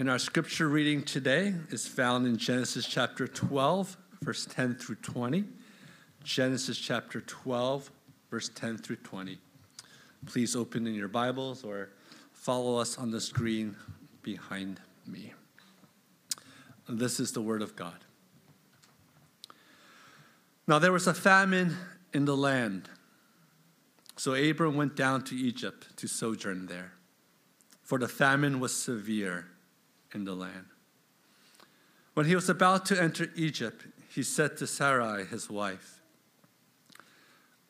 And our scripture reading today is found in Genesis chapter 12, verse 10 through 20. Genesis chapter 12, verse 10 through 20. Please open in your Bibles or follow us on the screen behind me. This is the Word of God. Now there was a famine in the land. So Abram went down to Egypt to sojourn there, for the famine was severe in the land. When he was about to enter Egypt, he said to Sarai, his wife,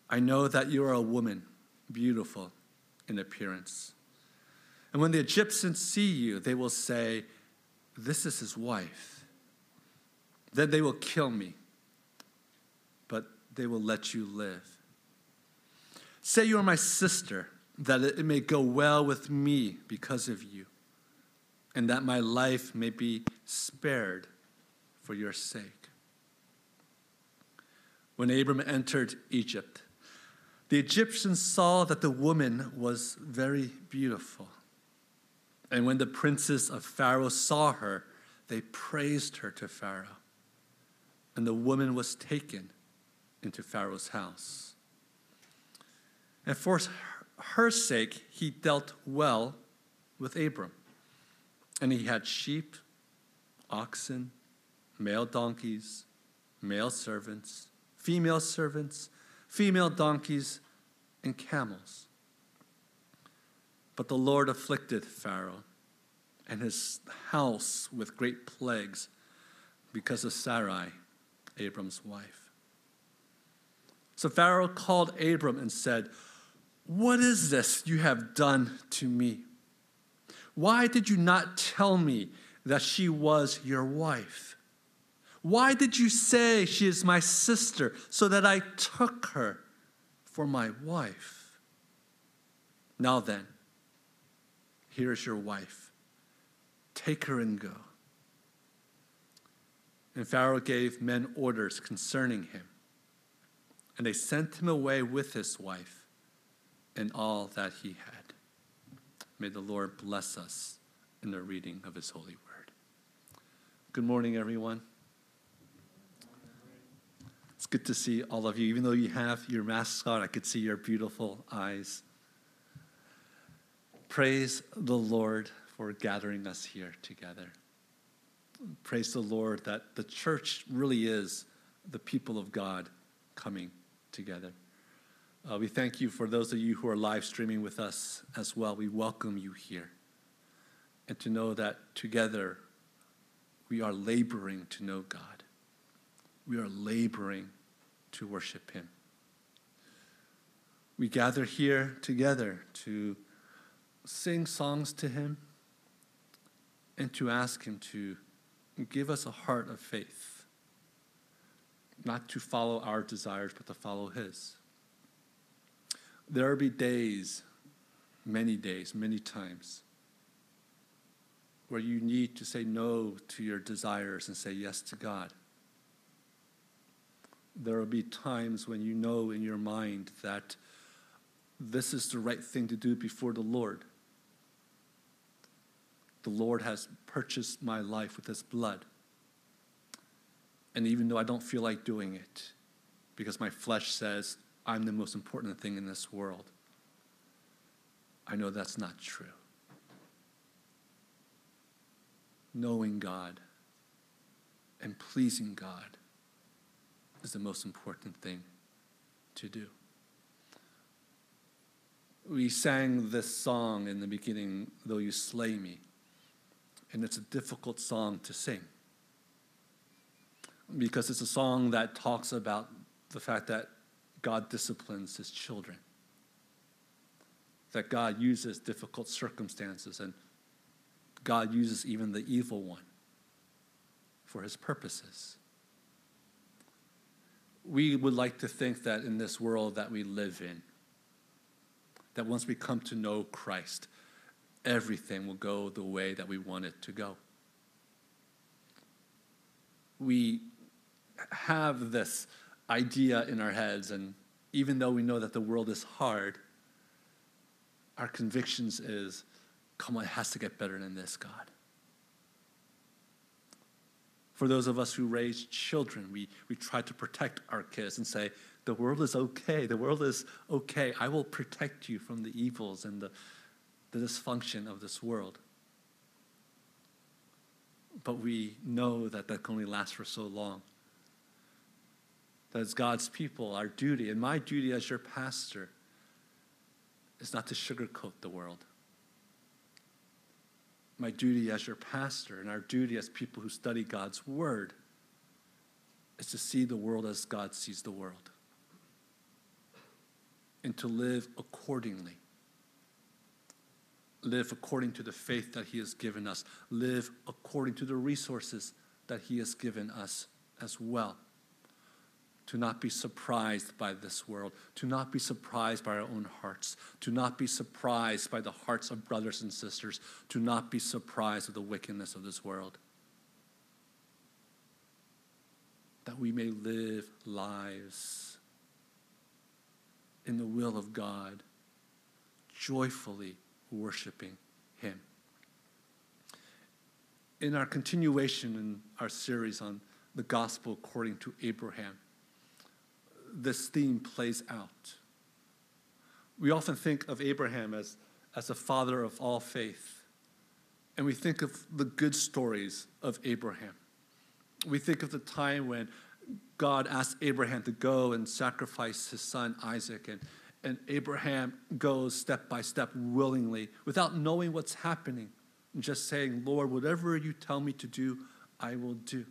I know that you are a woman, beautiful in appearance. And when the Egyptians see you, they will say, This is his wife. Then they will kill me, but they will let you live. Say you are my sister, that it may go well with me because of you and that my life may be spared for your sake. When Abram entered Egypt, the Egyptians saw that the woman was very beautiful. And when the princes of Pharaoh saw her, they praised her to Pharaoh. And the woman was taken into Pharaoh's house. And for her sake, he dealt well with Abram. And he had sheep, oxen, male donkeys, male servants, female servants, female donkeys, and camels. But the Lord afflicted Pharaoh and his house with great plagues because of Sarai, Abram's wife. So Pharaoh called Abram and said, What is this you have done to me? Why did you not tell me that she was your wife? Why did you say she is my sister so that I took her for my wife? Now then, here is your wife. Take her and go. And Pharaoh gave men orders concerning him. And they sent him away with his wife and all that he had. May the Lord bless us in the reading of his holy word. Good morning, everyone. It's good to see all of you. Even though you have your masks on, I could see your beautiful eyes. Praise the Lord for gathering us here together. Praise the Lord that the church really is the people of God coming together. Uh, we thank you for those of you who are live streaming with us as well. We welcome you here. And to know that together we are laboring to know God, we are laboring to worship Him. We gather here together to sing songs to Him and to ask Him to give us a heart of faith, not to follow our desires, but to follow His. There will be days, many days, many times, where you need to say no to your desires and say yes to God. There will be times when you know in your mind that this is the right thing to do before the Lord. The Lord has purchased my life with His blood. And even though I don't feel like doing it, because my flesh says, I'm the most important thing in this world. I know that's not true. Knowing God and pleasing God is the most important thing to do. We sang this song in the beginning, Though You Slay Me, and it's a difficult song to sing because it's a song that talks about the fact that God disciplines his children. That God uses difficult circumstances and God uses even the evil one for his purposes. We would like to think that in this world that we live in, that once we come to know Christ, everything will go the way that we want it to go. We have this idea in our heads, and even though we know that the world is hard, our convictions is, come on, it has to get better than this, God. For those of us who raise children, we, we try to protect our kids and say, the world is okay. The world is okay. I will protect you from the evils and the, the dysfunction of this world. But we know that that can only last for so long. That as God's people, our duty, and my duty as your pastor, is not to sugarcoat the world. My duty as your pastor and our duty as people who study God's word is to see the world as God sees the world and to live accordingly. Live according to the faith that He has given us, live according to the resources that He has given us as well to not be surprised by this world, to not be surprised by our own hearts, to not be surprised by the hearts of brothers and sisters, to not be surprised at the wickedness of this world. That we may live lives in the will of God, joyfully worshiping Him. In our continuation in our series on the gospel according to Abraham, this theme plays out. We often think of Abraham as, as a father of all faith, and we think of the good stories of Abraham. We think of the time when God asked Abraham to go and sacrifice his son Isaac, and, and Abraham goes step by step willingly without knowing what's happening, just saying, Lord, whatever you tell me to do, I will do.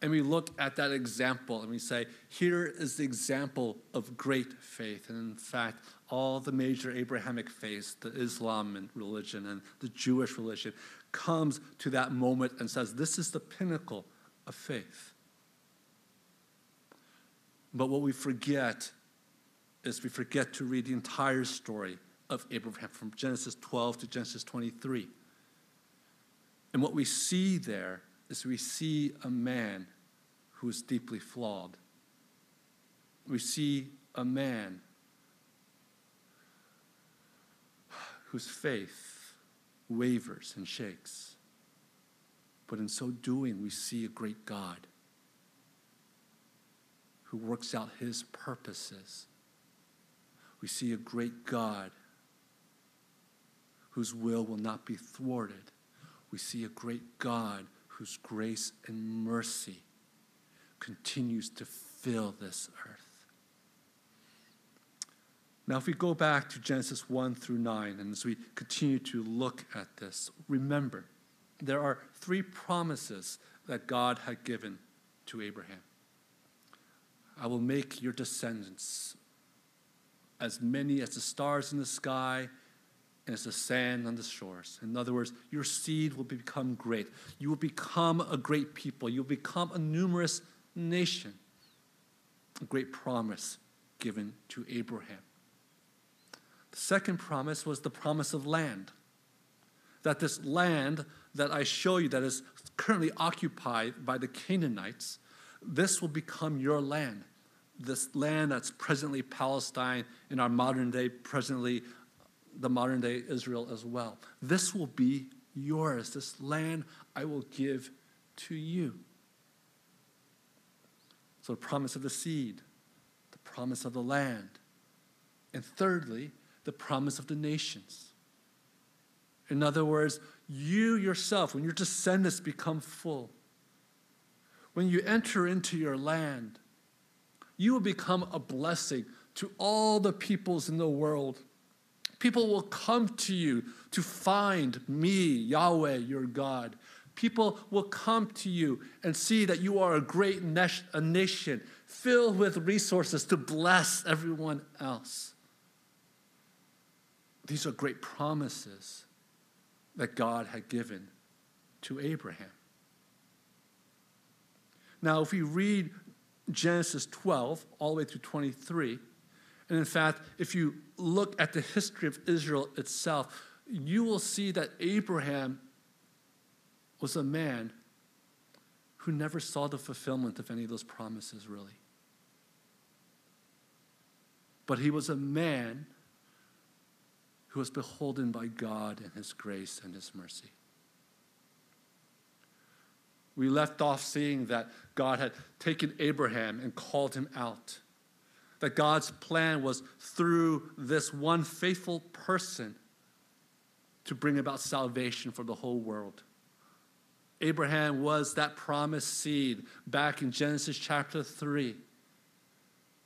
And we look at that example and we say, here is the example of great faith. And in fact, all the major Abrahamic faiths, the Islam religion and the Jewish religion, comes to that moment and says, this is the pinnacle of faith. But what we forget is we forget to read the entire story of Abraham from Genesis 12 to Genesis 23. And what we see there is we see a man who is deeply flawed. We see a man whose faith wavers and shakes. But in so doing, we see a great God who works out his purposes. We see a great God whose will will not be thwarted. We see a great God whose grace and mercy continues to fill this earth. Now, if we go back to Genesis 1 through 9, and as we continue to look at this, remember there are three promises that God had given to Abraham. I will make your descendants as many as the stars in the sky and as the sand on the shores. In other words, your seed will become great. You will become a great people. You'll become a numerous nation. A great promise given to Abraham. The second promise was the promise of land. That this land that I show you that is currently occupied by the Canaanites, this will become your land. This land that's presently Palestine in our modern day, presently the modern day Israel as well. This will be yours. This land I will give to you. So, the promise of the seed, the promise of the land, and thirdly, the promise of the nations. In other words, you yourself, when your descendants become full, when you enter into your land, you will become a blessing to all the peoples in the world. People will come to you to find me, Yahweh, your God. People will come to you and see that you are a great a nation filled with resources to bless everyone else. These are great promises that God had given to Abraham. Now, if we read Genesis 12 all the way through 23, and in fact, if you look at the history of Israel itself, you will see that Abraham was a man who never saw the fulfillment of any of those promises, really. But he was a man who was beholden by God and his grace and his mercy. We left off seeing that God had taken Abraham and called him out. That God's plan was through this one faithful person to bring about salvation for the whole world. Abraham was that promised seed back in Genesis chapter 3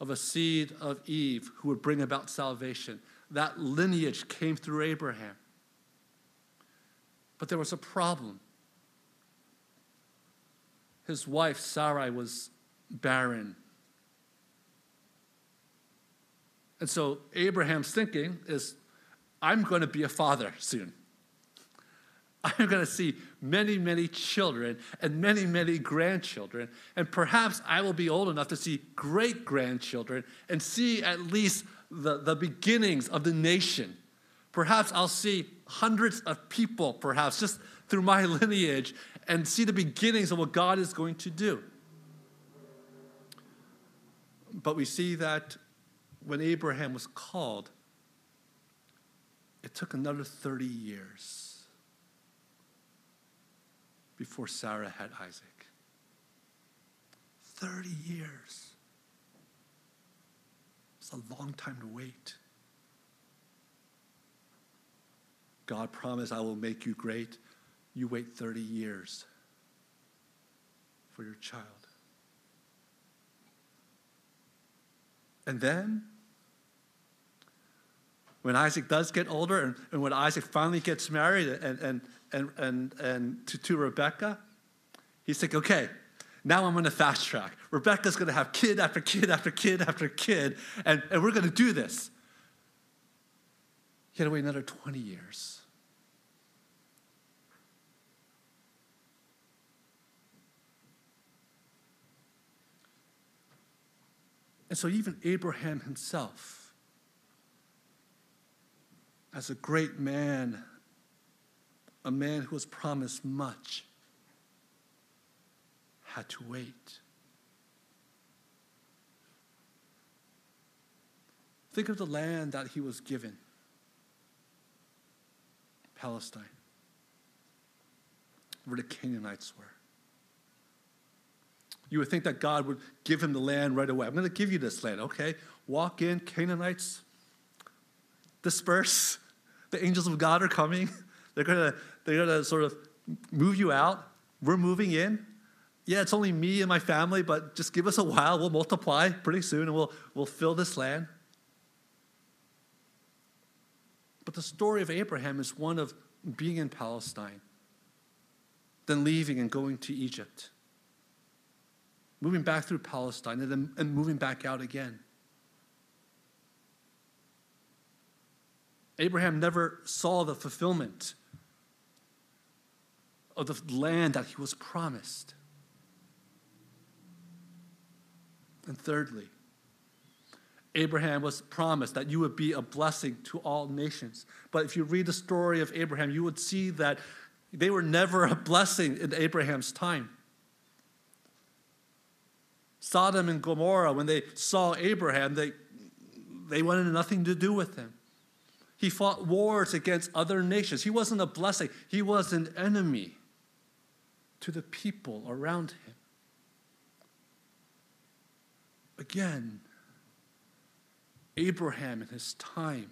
of a seed of Eve who would bring about salvation. That lineage came through Abraham. But there was a problem. His wife, Sarai, was barren. And so Abraham's thinking is, I'm going to be a father soon. I'm going to see many, many children and many, many grandchildren. And perhaps I will be old enough to see great grandchildren and see at least the, the beginnings of the nation. Perhaps I'll see hundreds of people, perhaps just through my lineage, and see the beginnings of what God is going to do. But we see that when Abraham was called, it took another 30 years before Sarah had Isaac. 30 years. It's a long time to wait. God promised, I will make you great. You wait 30 years for your child. And then when Isaac does get older and, and when Isaac finally gets married and, and, and, and, and to, to Rebecca, he's like, okay, now I'm going to fast track. Rebecca's going to have kid after kid after kid after kid, and, and we're going to do this. He had to wait another 20 years. And so, even Abraham himself, as a great man, a man who was promised much, had to wait. Think of the land that he was given Palestine, where the Canaanites were. You would think that God would give him the land right away. I'm going to give you this land, okay? Walk in, Canaanites, disperse. The angels of God are coming. They're gonna, they're gonna sort of move you out. We're moving in. Yeah, it's only me and my family, but just give us a while. We'll multiply pretty soon and we'll, we'll fill this land. But the story of Abraham is one of being in Palestine, then leaving and going to Egypt, moving back through Palestine, and then and moving back out again. Abraham never saw the fulfillment of the land that he was promised. And thirdly, Abraham was promised that you would be a blessing to all nations. But if you read the story of Abraham, you would see that they were never a blessing in Abraham's time. Sodom and Gomorrah, when they saw Abraham, they, they wanted nothing to do with him. He fought wars against other nations. He wasn't a blessing, he was an enemy to the people around him. Again, Abraham in his time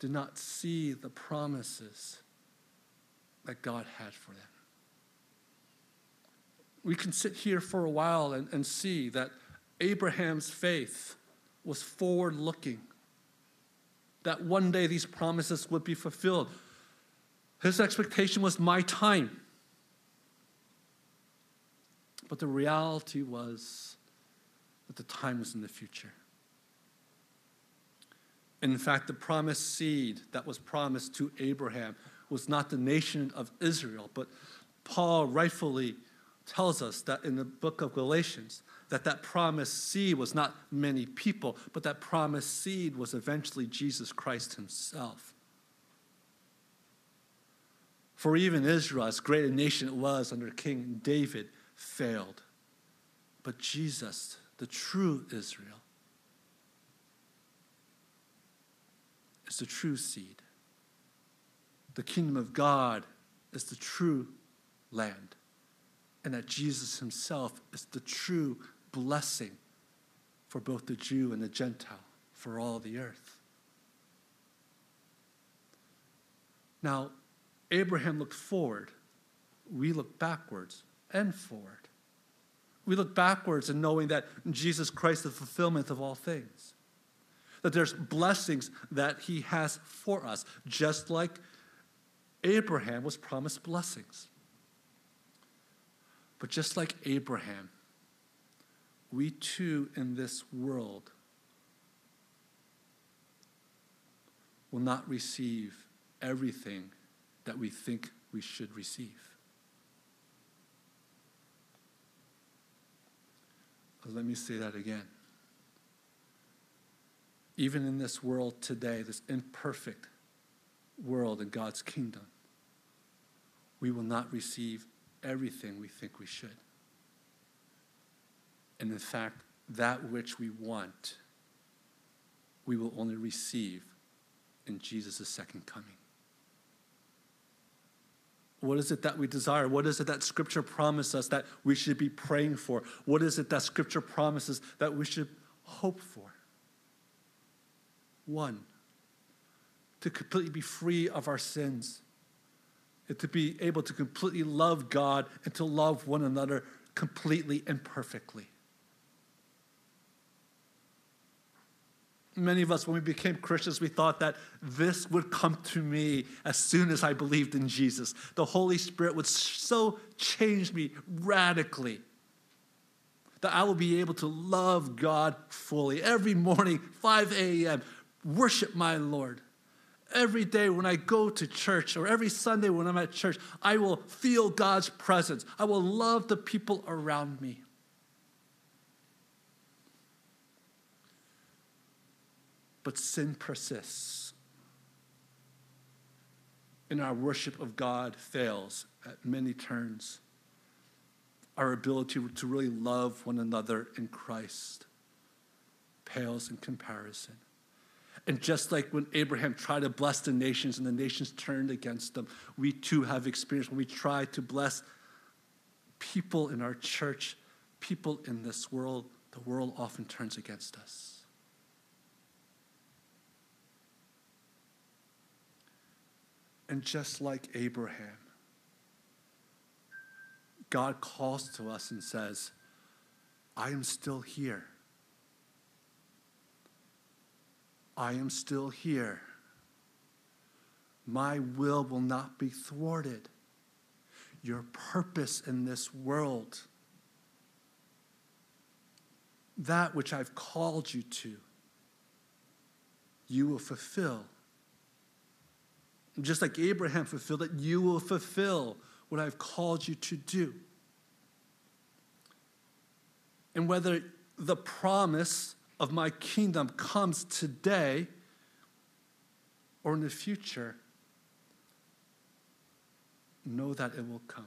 did not see the promises that God had for them. We can sit here for a while and, and see that Abraham's faith was forward looking that one day these promises would be fulfilled. His expectation was my time. But the reality was that the time was in the future. In fact, the promised seed that was promised to Abraham was not the nation of Israel, but Paul rightfully tells us that in the book of Galatians that that promised seed was not many people, but that promised seed was eventually Jesus Christ himself. For even Israel, as great a nation it was under King David, failed. But Jesus, the true Israel, is the true seed. The kingdom of God is the true land, and that Jesus himself is the true blessing for both the Jew and the Gentile, for all the earth. Now, Abraham looked forward. We look backwards and forward. We look backwards in knowing that Jesus Christ is the fulfillment of all things. That there's blessings that he has for us, just like Abraham was promised blessings. But just like Abraham, we too in this world will not receive everything that we think we should receive. Let me say that again. Even in this world today, this imperfect world in God's kingdom, we will not receive everything we think we should. And in fact, that which we want, we will only receive in Jesus' second coming. What is it that we desire? What is it that Scripture promises us that we should be praying for? What is it that Scripture promises that we should hope for? One, to completely be free of our sins, and to be able to completely love God and to love one another completely and perfectly. Many of us, when we became Christians, we thought that this would come to me as soon as I believed in Jesus. The Holy Spirit would so change me radically that I will be able to love God fully. Every morning, 5 a.m., worship my Lord. Every day when I go to church or every Sunday when I'm at church, I will feel God's presence. I will love the people around me. But sin persists. And our worship of God fails at many turns. Our ability to really love one another in Christ pales in comparison. And just like when Abraham tried to bless the nations and the nations turned against them, we too have experienced when we try to bless people in our church, people in this world, the world often turns against us. And just like Abraham, God calls to us and says, I am still here. I am still here. My will will not be thwarted. Your purpose in this world, that which I've called you to, you will fulfill just like Abraham fulfilled it, you will fulfill what I've called you to do. And whether the promise of my kingdom comes today or in the future, know that it will come.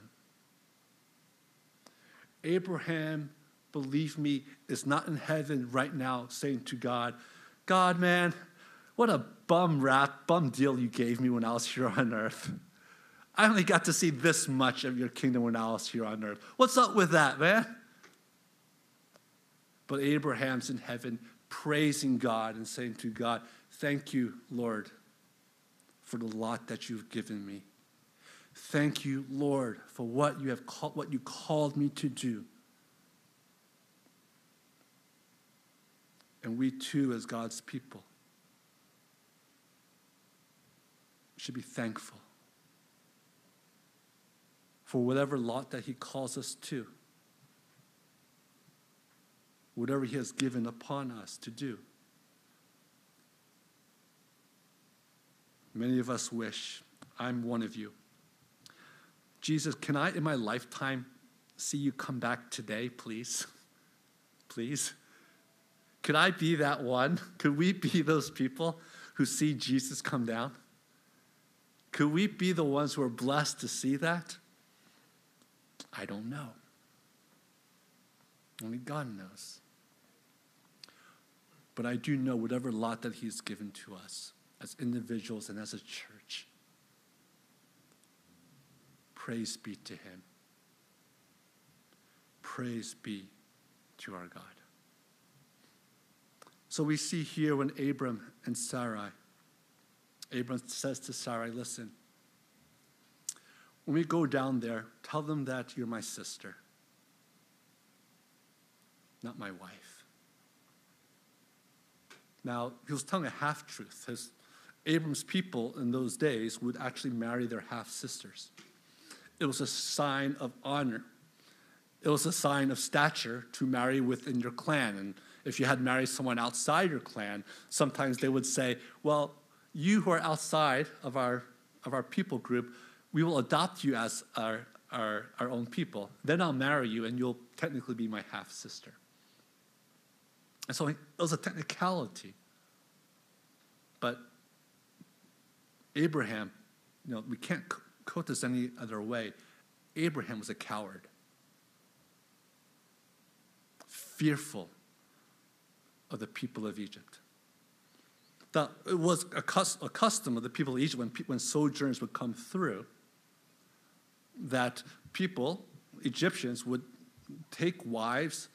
Abraham, believe me, is not in heaven right now saying to God, God, man, what a bum rap, bum deal you gave me when I was here on earth. I only got to see this much of your kingdom when I was here on earth. What's up with that, man? But Abraham's in heaven praising God and saying to God, Thank you, Lord, for the lot that you've given me. Thank you, Lord, for what you have called, what you called me to do. And we too, as God's people, should be thankful for whatever lot that He calls us to, whatever He has given upon us to do. Many of us wish, I'm one of you. Jesus, can I, in my lifetime, see you come back today, please? Please? Could I be that one? Could we be those people who see Jesus come down? Could we be the ones who are blessed to see that? I don't know. Only God knows. But I do know whatever lot that He's given to us as individuals and as a church, praise be to Him. Praise be to our God. So we see here when Abram and Sarai, Abram says to Sarai, Listen, when we go down there, tell them that you're my sister, not my wife. Now, he was telling a half truth. Abram's people in those days would actually marry their half sisters. It was a sign of honor. It was a sign of stature to marry within your clan. And if you had married someone outside your clan, sometimes they would say, Well, you who are outside of our, of our people group, we will adopt you as our, our, our own people. Then I'll marry you, and you'll technically be my half sister. And so it was a technicality. But Abraham, you know, we can't quote this any other way. Abraham was a coward, fearful of the people of Egypt. That it was a, custom of the people of Egypt when, when sojourners would come through that people, Egyptians, would take wives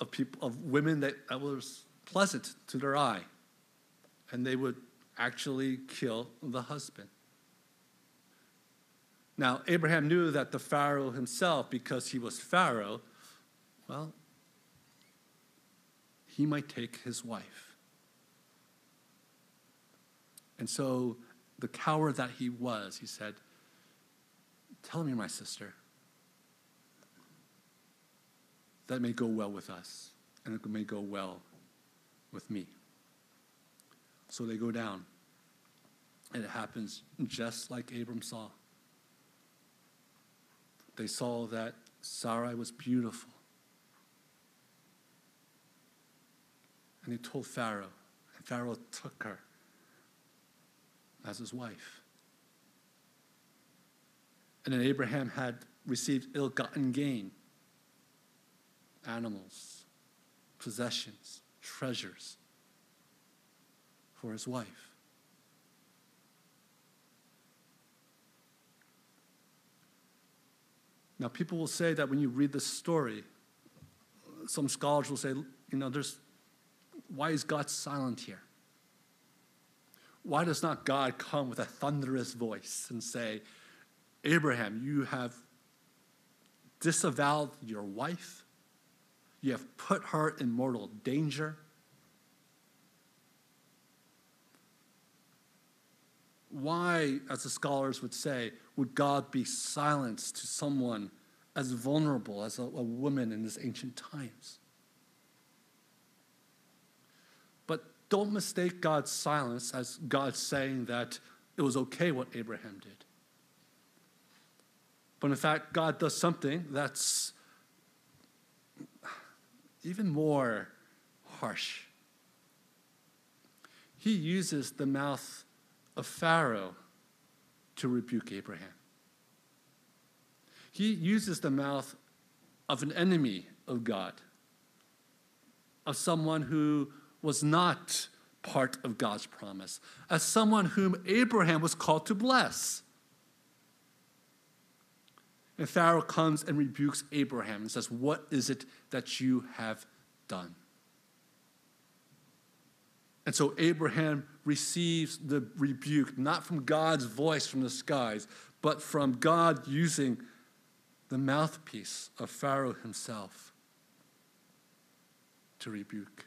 of of women that, that was pleasant to their eye, and they would actually kill the husband. Now, Abraham knew that the Pharaoh himself, because he was Pharaoh, well, he might take his wife. And so, the coward that he was, he said, Tell me, my sister. That may go well with us, and it may go well with me. So they go down. And it happens just like Abram saw. They saw that Sarai was beautiful. And he told Pharaoh, and Pharaoh took her as his wife. And then Abraham had received ill gotten gain animals, possessions, treasures for his wife. Now, people will say that when you read this story, some scholars will say, you know, there's, why is God silent here? Why does not God come with a thunderous voice and say, Abraham, you have disavowed your wife, you have put her in mortal danger. Why, as the scholars would say, would God be silent to someone as vulnerable as a, a woman in these ancient times? But don't mistake God's silence as God saying that it was okay what Abraham did. But in fact, God does something that's even more harsh. He uses the mouth of Pharaoh to rebuke Abraham. He uses the mouth of an enemy of God, of someone who was not part of God's promise, as someone whom Abraham was called to bless. And Pharaoh comes and rebukes Abraham and says, What is it that you have done? And so Abraham receives the rebuke, not from God's voice from the skies, but from God using the mouthpiece of Pharaoh himself to rebuke.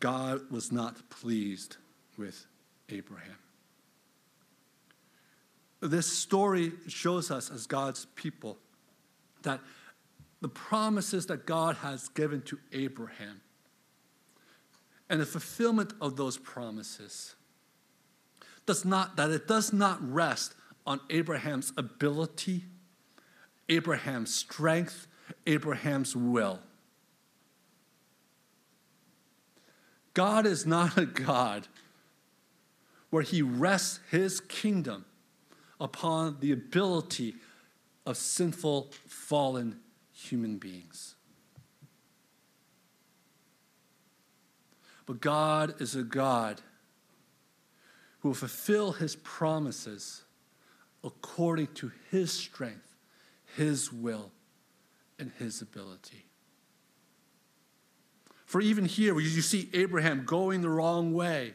God was not pleased with Abraham. This story shows us, as God's people, that the promises that God has given to Abraham and the fulfillment of those promises does not that it does not rest on Abraham's ability, Abraham's strength, Abraham's will. God is not a God where he rests his kingdom upon the ability of sinful, fallen human beings. But God is a God who will fulfill his promises according to his strength, his will and his ability. For even here, you see Abraham going the wrong way,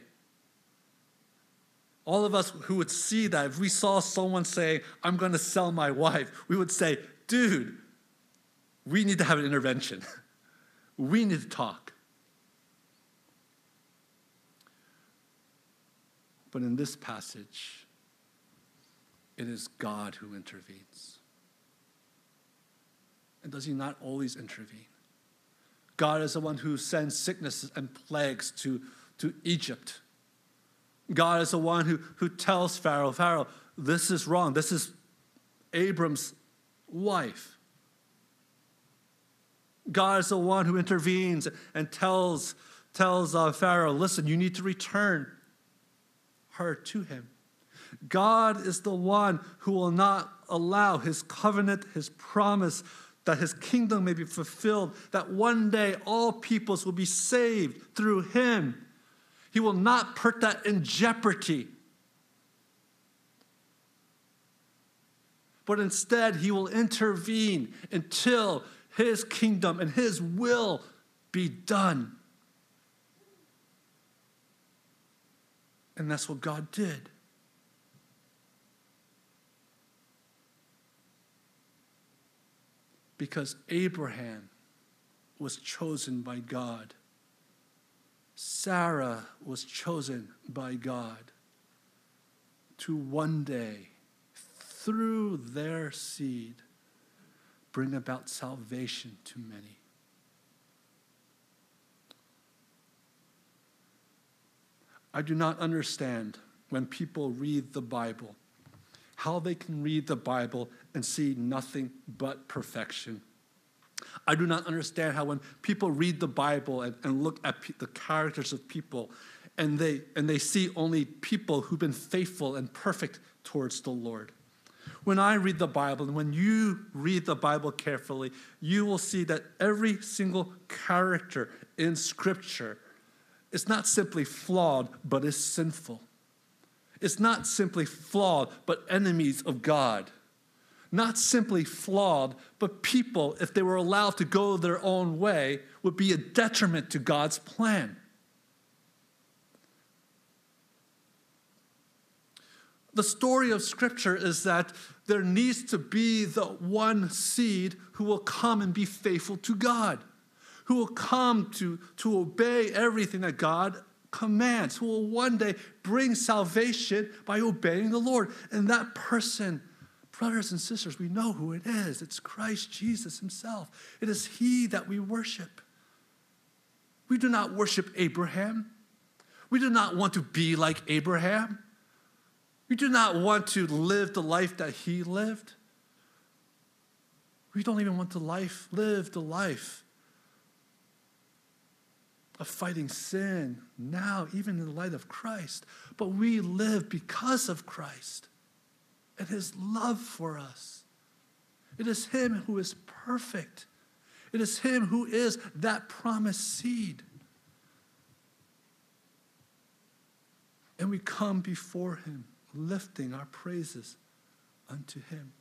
all of us who would see that, if we saw someone say, I'm going to sell my wife, we would say, dude, we need to have an intervention. we need to talk. But in this passage, it is God who intervenes. And does he not always intervene? God is the one who sends sicknesses and plagues to, to Egypt. God is the one who, who tells Pharaoh, Pharaoh, this is wrong. This is Abram's wife. God is the one who intervenes and tells, tells uh, Pharaoh, listen, you need to return her to him. God is the one who will not allow his covenant, his promise, that his kingdom may be fulfilled, that one day all peoples will be saved through him. He will not put that in jeopardy. But instead, he will intervene until his kingdom and his will be done. And that's what God did. Because Abraham was chosen by God, Sarah was chosen by God to one day, through their seed, bring about salvation to many. I do not understand when people read the Bible how they can read the Bible and see nothing but perfection. I do not understand how when people read the Bible and, and look at pe- the characters of people and they, and they see only people who've been faithful and perfect towards the Lord. When I read the Bible and when you read the Bible carefully, you will see that every single character in Scripture is not simply flawed, but is sinful. It's not simply flawed, but enemies of God. Not simply flawed, but people, if they were allowed to go their own way, would be a detriment to God's plan. The story of Scripture is that there needs to be the one seed who will come and be faithful to God who will come to, to obey everything that God commands, who will one day bring salvation by obeying the Lord. And that person, brothers and sisters, we know who it is. It's Christ Jesus Himself. It is He that we worship. We do not worship Abraham. We do not want to be like Abraham. We do not want to live the life that he lived. We don't even want to life, live the life of fighting sin now, even in the light of Christ. But we live because of Christ and his love for us. It is him who is perfect, it is him who is that promised seed. And we come before him, lifting our praises unto him.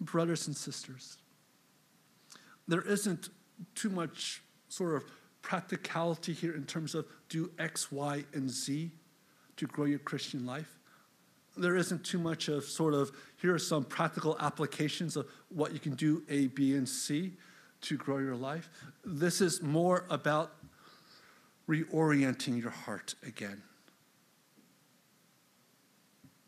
Brothers and sisters, there isn't too much sort of practicality here in terms of do X, Y, and Z to grow your Christian life. There isn't too much of sort of here are some practical applications of what you can do A, B, and C to grow your life. This is more about reorienting your heart again.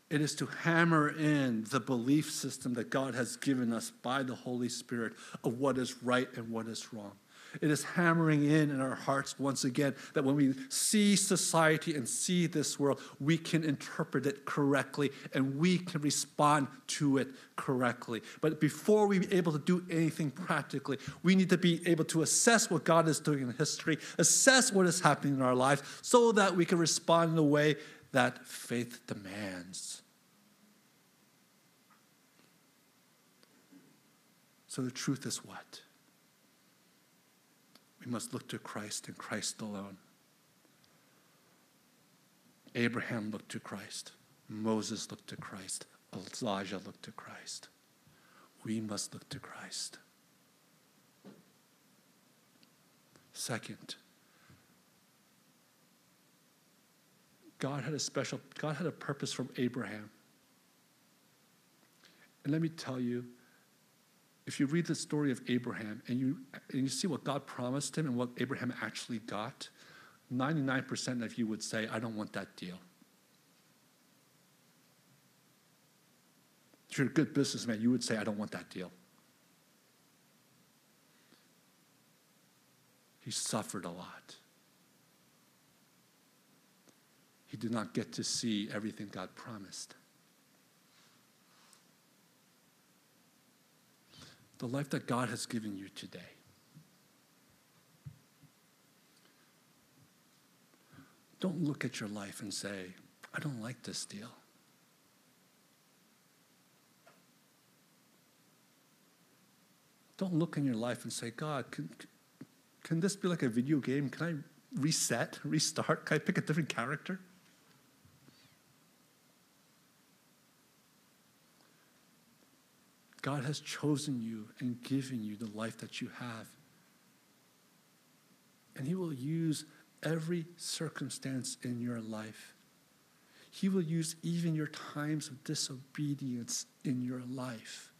It is to hammer in the belief system that God has given us by the Holy Spirit of what is right and what is wrong. It is hammering in in our hearts once again that when we see society and see this world, we can interpret it correctly and we can respond to it correctly. But before we be able to do anything practically, we need to be able to assess what God is doing in history, assess what is happening in our lives, so that we can respond in the way that faith demands. So the truth is what? We must look to Christ and Christ alone. Abraham looked to Christ. Moses looked to Christ. Elijah looked to Christ. We must look to Christ. Second, God had a special, God had a purpose from Abraham. And let me tell you, if you read the story of Abraham and you, and you see what God promised him and what Abraham actually got, 99% of you would say, I don't want that deal. If you're a good businessman, you would say, I don't want that deal. He suffered a lot. He did not get to see everything God promised. The life that God has given you today. Don't look at your life and say, I don't like this deal. Don't look in your life and say, God, can, can this be like a video game? Can I reset, restart? Can I pick a different character? God has chosen you and given you the life that you have. And He will use every circumstance in your life. He will use even your times of disobedience in your life.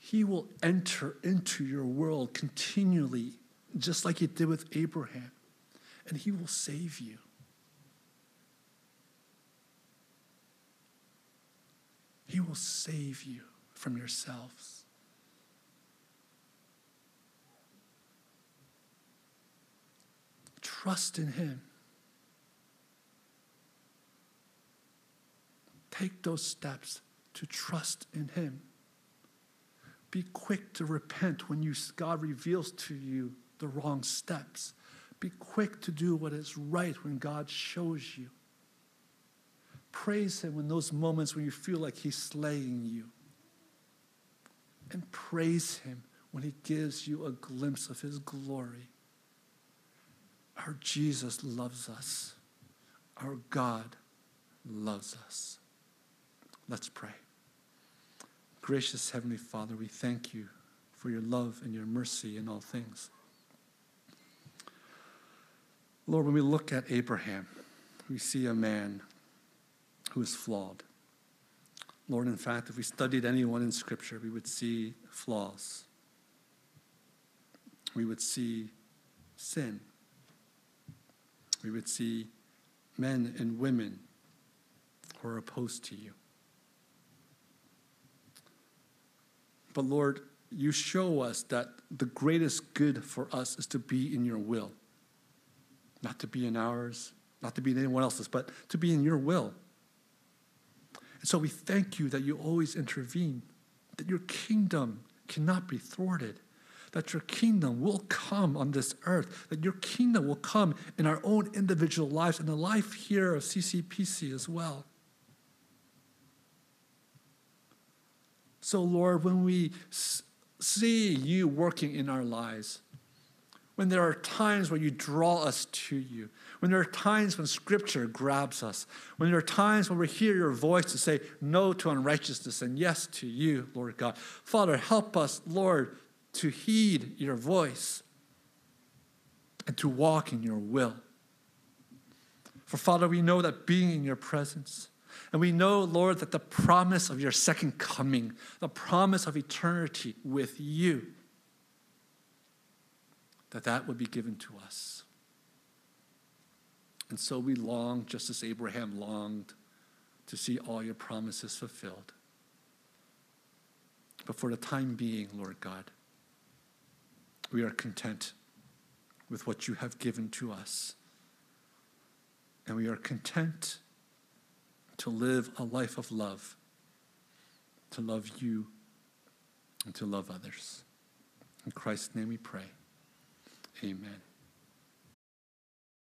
He will enter into your world continually, just like He did with Abraham, and He will save you. He will save you from yourselves. Trust in Him. Take those steps to trust in Him. Be quick to repent when you, God reveals to you the wrong steps. Be quick to do what is right when God shows you. Praise Him in those moments when you feel like He's slaying you. And praise Him when He gives you a glimpse of His glory. Our Jesus loves us. Our God loves us. Let's pray. Gracious Heavenly Father, we thank you for your love and your mercy in all things. Lord, when we look at Abraham, we see a man who is flawed. Lord, in fact, if we studied anyone in Scripture, we would see flaws. We would see sin. We would see men and women who are opposed to you. But Lord, you show us that the greatest good for us is to be in your will, not to be in ours, not to be in anyone else's, but to be in your will. And so we thank you that you always intervene, that your kingdom cannot be thwarted, that your kingdom will come on this earth, that your kingdom will come in our own individual lives and the life here of CCPC as well. So, Lord, when we see you working in our lives, when there are times where you draw us to you, when there are times when Scripture grabs us, when there are times when we hear your voice to say no to unrighteousness and yes to you, Lord God. Father, help us, Lord, to heed your voice and to walk in your will. For Father, we know that being in your presence, and we know, Lord, that the promise of your second coming, the promise of eternity with you, that that would be given to us. And so we long, just as Abraham longed, to see all your promises fulfilled. But for the time being, Lord God, we are content with what you have given to us. And we are content to live a life of love, to love you, and to love others. In Christ's name we pray. Amen.